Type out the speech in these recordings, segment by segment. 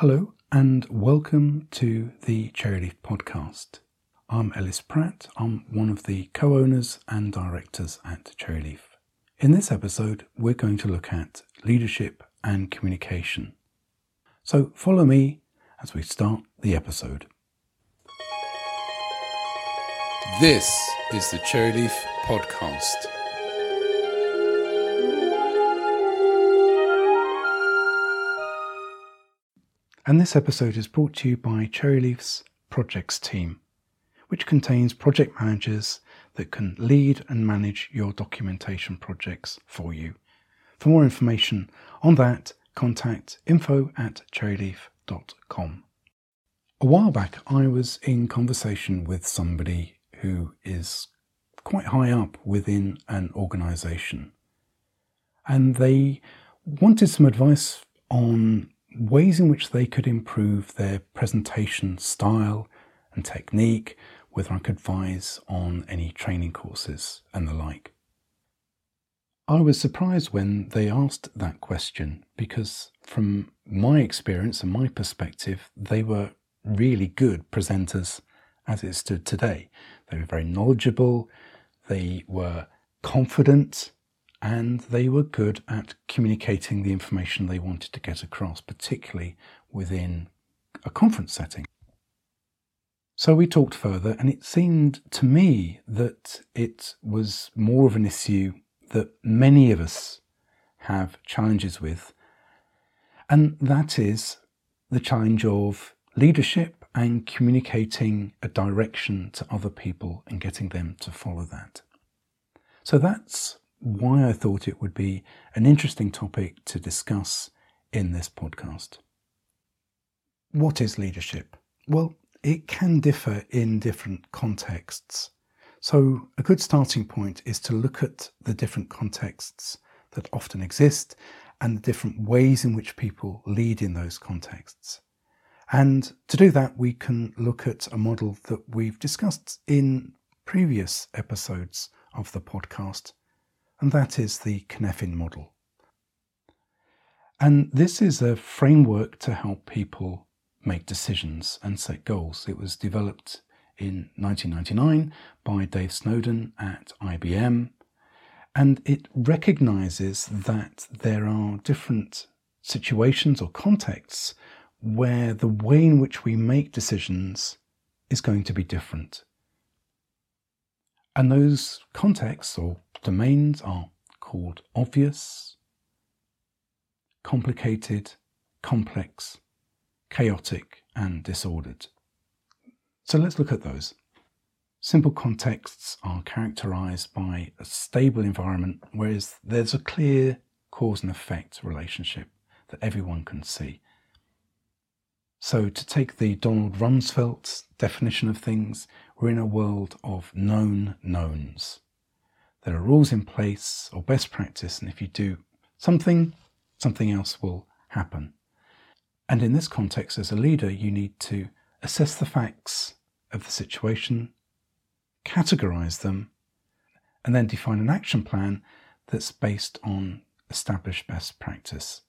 Hello, and welcome to the Cherryleaf podcast. I'm Ellis Pratt. I'm one of the co owners and directors at Cherryleaf. In this episode, we're going to look at leadership and communication. So follow me as we start the episode. This is the Cherryleaf Podcast. And this episode is brought to you by Cherryleaf's projects team, which contains project managers that can lead and manage your documentation projects for you. For more information on that, contact info at cherryleaf.com. A while back, I was in conversation with somebody who is quite high up within an organization, and they wanted some advice on ways in which they could improve their presentation style and technique, whether I could advise on any training courses and the like. I was surprised when they asked that question because, from my experience and my perspective, they were really good presenters as it stood today. They were very knowledgeable, they were confident, and they were good at communicating the information they wanted to get across, particularly within a conference setting. So we talked further, and it seemed to me that it was more of an issue that many of us have challenges with, and that is the challenge of leadership and communicating a direction to other people and getting them to follow that. So that's why I thought it would be an interesting topic to discuss in this podcast. What is leadership? Well, it can differ in different contexts. So, a good starting point is to look at the different contexts that often exist and the different ways in which people lead in those contexts. And to do that, we can look at a model that we've discussed in previous episodes of the podcast and that is the Cynefin model. And this is a framework to help people make decisions and set goals. It was developed in 1999 by Dave Snowden at IBM, and it recognizes that there are different situations or contexts where the way in which we make decisions is going to be different. And those contexts or domains are called obvious, complicated, complex, chaotic, and disordered. So let's look at those. Simple contexts are characterized by a stable environment, whereas there's a clear cause and effect relationship that everyone can see. So, to take the Donald Rumsfeld definition of things, we're in a world of known knowns. There are rules in place or best practice, and if you do something, something else will happen. And in this context, as a leader, you need to assess the facts of the situation, categorize them, and then define an action plan that's based on established best practice.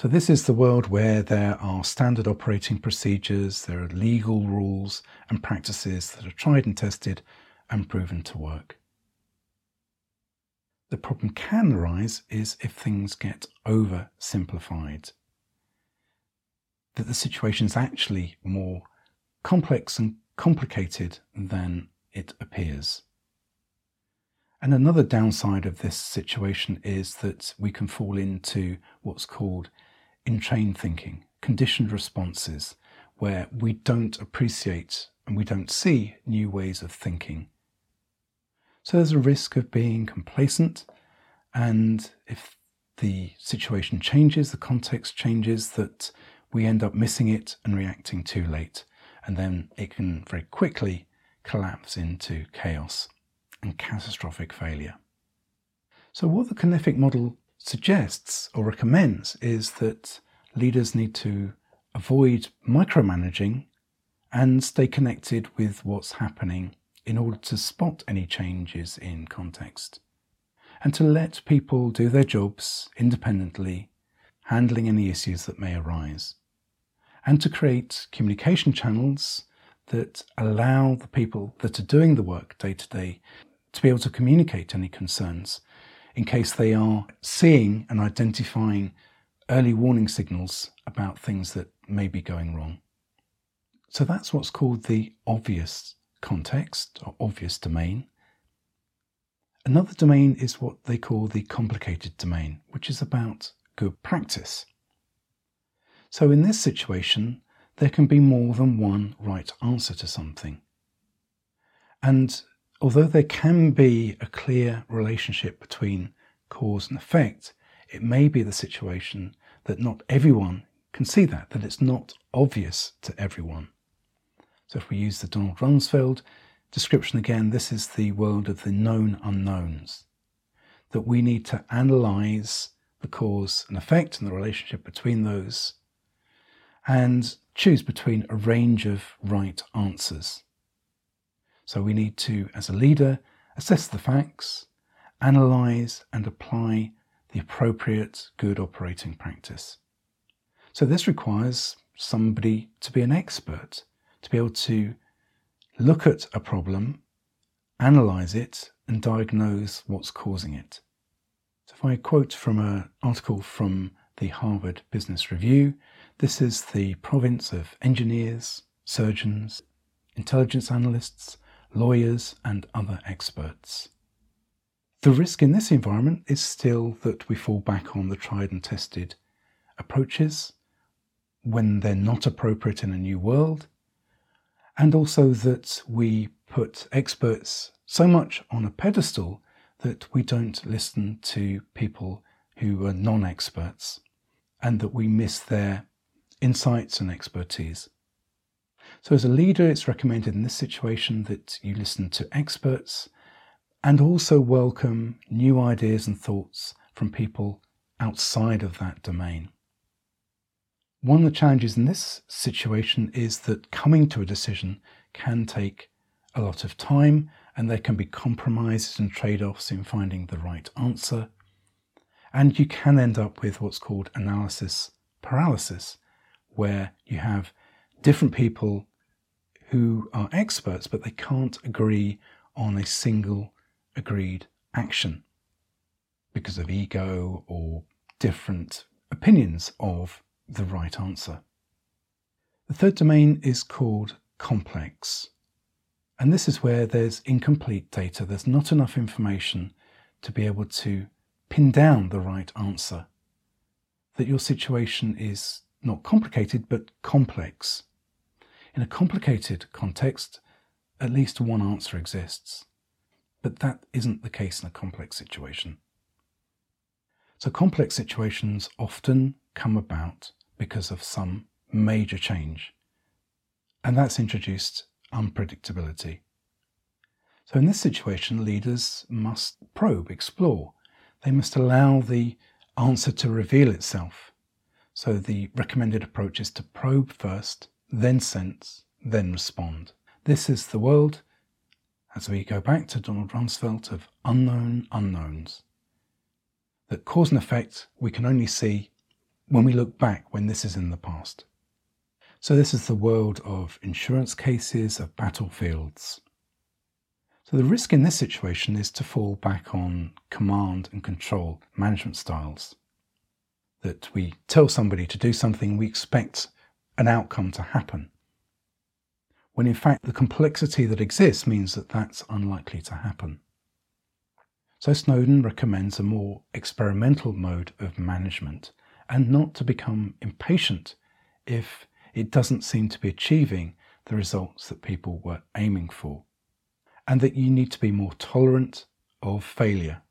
So, this is the world where there are standard operating procedures, there are legal rules and practices that are tried and tested and proven to work. The problem can arise is if things get oversimplified, that the situation is actually more complex and complicated than it appears. And another downside of this situation is that we can fall into what's called entrained thinking, conditioned responses, where we don't appreciate and we don't see new ways of thinking. So there's a risk of being complacent, and if the situation changes, the context changes, that we end up missing it and reacting too late. And then it can very quickly collapse into chaos and catastrophic failure. So, what the Cynefin model suggests or recommends is that leaders need to avoid micromanaging and stay connected with what's happening in order to spot any changes in context and to let people do their jobs independently, handling any issues that may arise, and to create communication channels that allow the people that are doing the work day to day to be able to communicate any concerns in case they are seeing and identifying early warning signals about things that may be going wrong. So that's what's called the obvious context or obvious domain. Another domain is what they call the complicated domain, which is about good practice. So in this situation, there can be more than one right answer to something. And although there can be a clear relationship between cause and effect, it may be the situation that not everyone can see that, that it's not obvious to everyone. So if we use the Donald Rumsfeld description again, this is the world of the known unknowns. That we need to analyze the cause and effect and the relationship between those and choose between a range of right answers. So we need to, as a leader, assess the facts, analyze and apply the appropriate good operating practice. So this requires somebody to be an expert, to be able to look at a problem, analyze it, and diagnose what's causing it. So if I quote from an article from the Harvard Business Review, this is the province of engineers, surgeons, intelligence analysts, lawyers, and other experts. The risk in this environment is still that we fall back on the tried and tested approaches when they're not appropriate in a new world, and also that we put experts so much on a pedestal that we don't listen to people who are non experts and that we miss their insights and expertise. So, as a leader, it's recommended in this situation that you listen to experts and also welcome new ideas and thoughts from people outside of that domain. One of the challenges in this situation is that coming to a decision can take a lot of time and there can be compromises and trade offs in finding the right answer. And you can end up with what's called analysis paralysis, where you have different people who are experts, but they can't agree on a single agreed action because of ego or different opinions of the right answer. The third domain is called complex. And this is where there's incomplete data. There's not enough information to be able to pin down the right answer. That your situation is not complicated, but complex. In a complicated context, at least one answer exists. But that isn't the case in a complex situation. So, complex situations often come about because of some major change, and that's introduced unpredictability. So, in this situation, leaders must probe, explore. They must allow the answer to reveal itself. So, the recommended approach is to probe first, then sense, then respond. This is the world as we go back to Donald Rumsfeld of unknown unknowns. That cause and effect we can only see when we look back when this is in the past. So, this is the world of insurance cases, of battlefields. So, the risk in this situation is to fall back on command and control management styles. That we tell somebody to do something, we expect an outcome to happen when in fact the complexity that exists means that that's unlikely to happen. So Snowden recommends a more experimental mode of management and not to become impatient if it doesn't seem to be achieving the results that people were aiming for. And that you need to be more tolerant of failure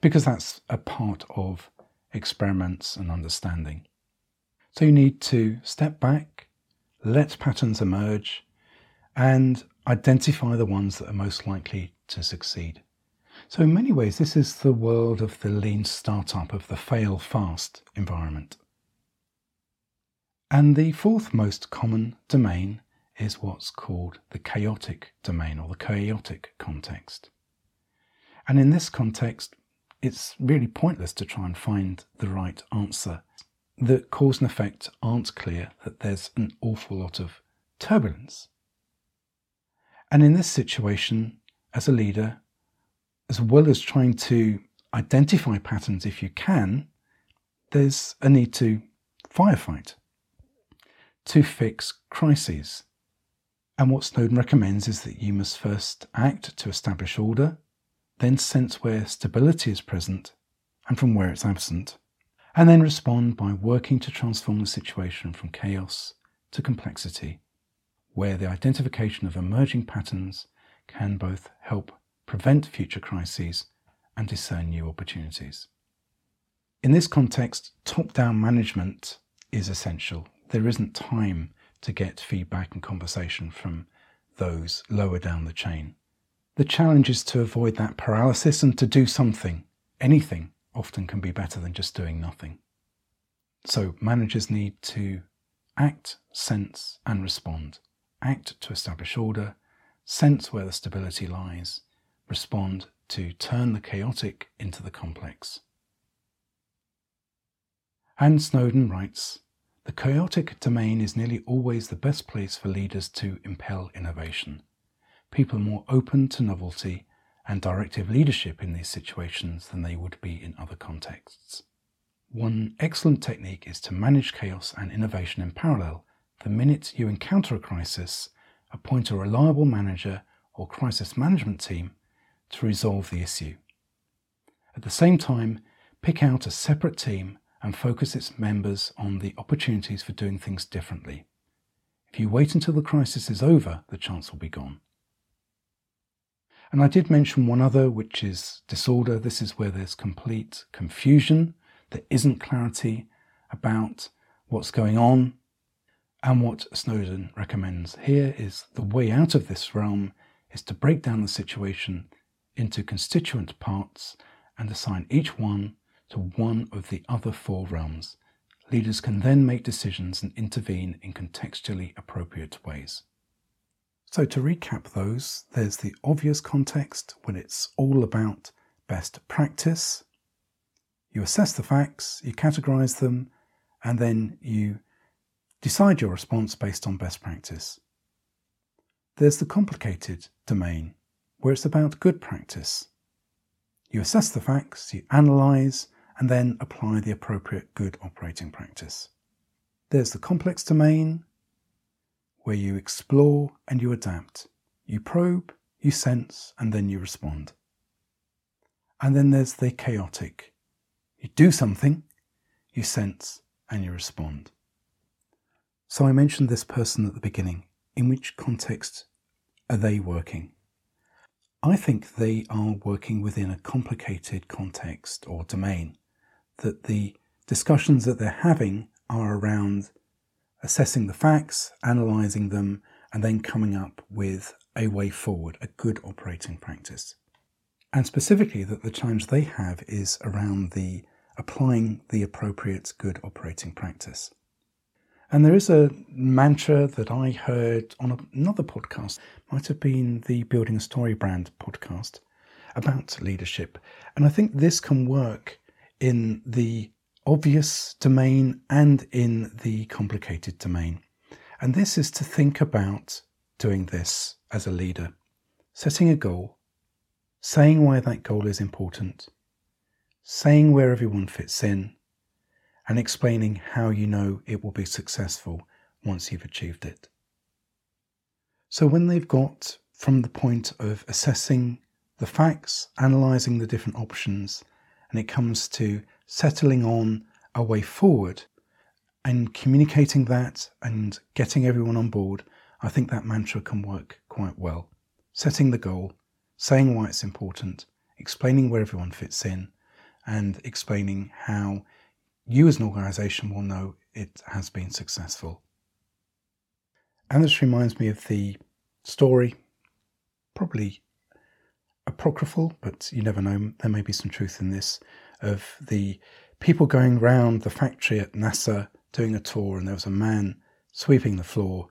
because that's a part of experiments and understanding. So you need to step back, let patterns emerge, and identify the ones that are most likely to succeed. So, in many ways, this is the world of the lean startup, of the fail fast environment. And the fourth most common domain is what's called the chaotic domain or the chaotic context. And in this context, it's really pointless to try and find the right answer. the cause and effect aren't clear, that there's an awful lot of turbulence. And in this situation, as a leader, as well as trying to identify patterns if you can, there's a need to firefight, to fix crises. And what Snowden recommends is that you must first act to establish order, then sense where stability is present and from where it's absent, and then respond by working to transform the situation from chaos to complexity, where the identification of emerging patterns can both help prevent future crises and discern new opportunities. In this context, top down management is essential. There isn't time to get feedback and conversation from those lower down the chain. The challenge is to avoid that paralysis and to do something. Anything often can be better than just doing nothing. So, managers need to act, sense, and respond. Act to establish order, sense where the stability lies, respond to turn the chaotic into the complex. Anne Snowden writes The chaotic domain is nearly always the best place for leaders to impel innovation. People are more open to novelty and directive leadership in these situations than they would be in other contexts. One excellent technique is to manage chaos and innovation in parallel. The minute you encounter a crisis, appoint a reliable manager or crisis management team to resolve the issue. At the same time, pick out a separate team and focus its members on the opportunities for doing things differently. If you wait until the crisis is over, the chance will be gone. And I did mention one other, which is disorder. This is where there's complete confusion, there isn't clarity about what's going on. And what Snowden recommends here is the way out of this realm is to break down the situation into constituent parts and assign each one to one of the other four realms. Leaders can then make decisions and intervene in contextually appropriate ways. So, to recap those, there's the obvious context when it's all about best practice. You assess the facts, you categorize them, and then you decide your response based on best practice. There's the complicated domain where it's about good practice. You assess the facts, you analyze, and then apply the appropriate good operating practice. There's the complex domain where you explore and you adapt. You probe, you sense, and then you respond. And then there's the chaotic. You do something, you sense, and you respond. So I mentioned this person at the beginning. In which context are they working? I think they are working within a complicated context or domain, that the discussions that they're having are around assessing the facts, analysing them, and then coming up with a way forward, a good operating practice. And specifically, that the challenge they have is around the applying the appropriate good operating practice. And there is a mantra that I heard on another podcast, might have been the Building a Story Brand podcast, about leadership. And I think this can work in the obvious domain and in the complicated domain. And this is to think about doing this as a leader, setting a goal, saying why that goal is important, saying where everyone fits in, and explaining how you know it will be successful once you've achieved it. So, when they've got from the point of assessing the facts, analysing the different options, and it comes to settling on a way forward and communicating that and getting everyone on board, I think that mantra can work quite well. Setting the goal, saying why it's important, explaining where everyone fits in, and explaining how you as an organization will know it has been successful. And this reminds me of the story, probably apocryphal, but you never know, there may be some truth in this, of the people going round the factory at NASA doing a tour, and there was a man sweeping the floor,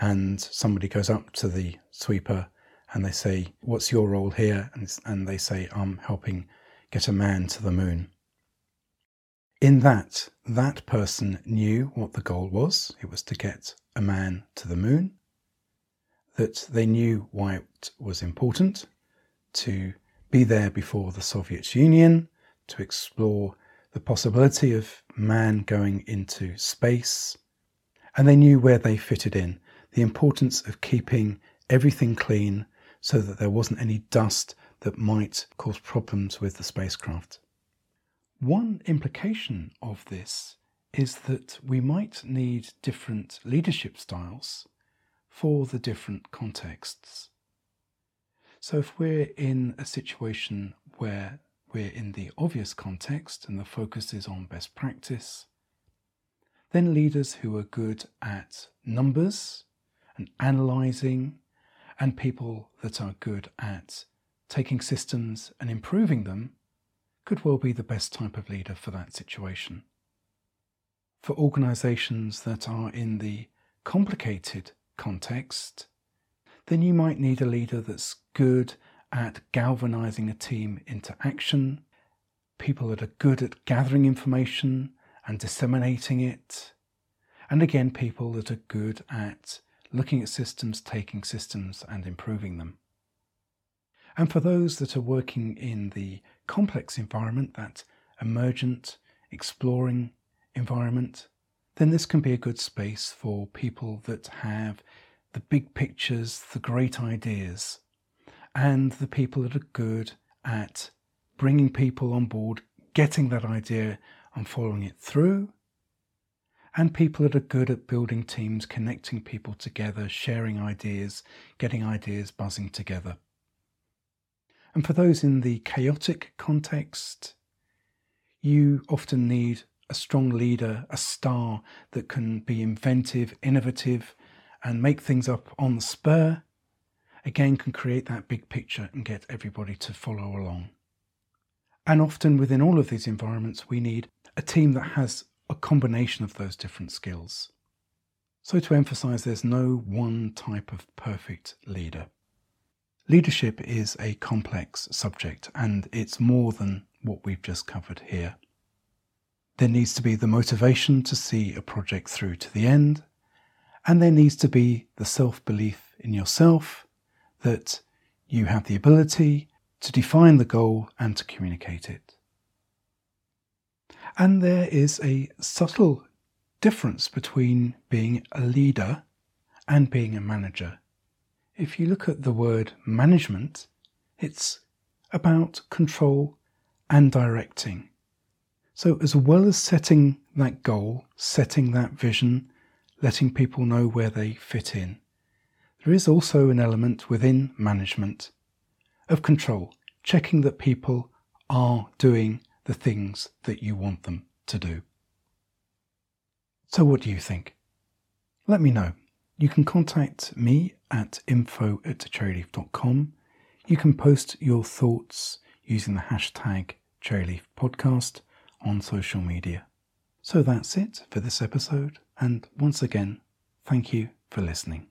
and somebody goes up to the sweeper and they say, What's your role here? And, and they say, I'm helping get a man to the moon. In that that person knew what the goal was. It was to get a man to the moon. That they knew why it was important to be there before the Soviet Union, to explore the possibility of man going into space. And they knew where they fitted in, the importance of keeping everything clean so that there wasn't any dust that might cause problems with the spacecraft. One implication of this is that we might need different leadership styles for the different contexts. So, if we're in a situation where we're in the obvious context and the focus is on best practice, then leaders who are good at numbers and analysing, and people that are good at taking systems and improving them could well be the best type of leader for that situation. For organisations that are in the complicated context, then you might need a leader that's good at galvanising a team into action, people that are good at gathering information and disseminating it, and again, people that are good at looking at systems, taking systems, and improving them. And for those that are working in the complex environment, that emergent, exploring environment, then this can be a good space for people that have the big pictures, the great ideas, and the people that are good at bringing people on board, getting that idea and following it through, and people that are good at building teams, connecting people together, sharing ideas, getting ideas buzzing together. And for those in the chaotic context, you often need a strong leader, a star that can be inventive, innovative, and make things up on the spur. Again, can create that big picture and get everybody to follow along. And often within all of these environments, we need a team that has a combination of those different skills. So, to emphasize, there's no one type of perfect leader. Leadership is a complex subject and it's more than what we've just covered here. There needs to be the motivation to see a project through to the end, and there needs to be the self belief in yourself that you have the ability to define the goal and to communicate it. And there is a subtle difference between being a leader and being a manager if you look at the word management, it's about control and directing. So, as well as setting that goal, setting that vision, letting people know where they fit in, there is also an element within management of control, checking that people are doing the things that you want them to do. So, what do you think? Let me know. You can contact me at info at cherryleaf.com. You can post your thoughts using the hashtag cherryleafpodcast on social media. So that's it for this episode, and once again, thank you for listening.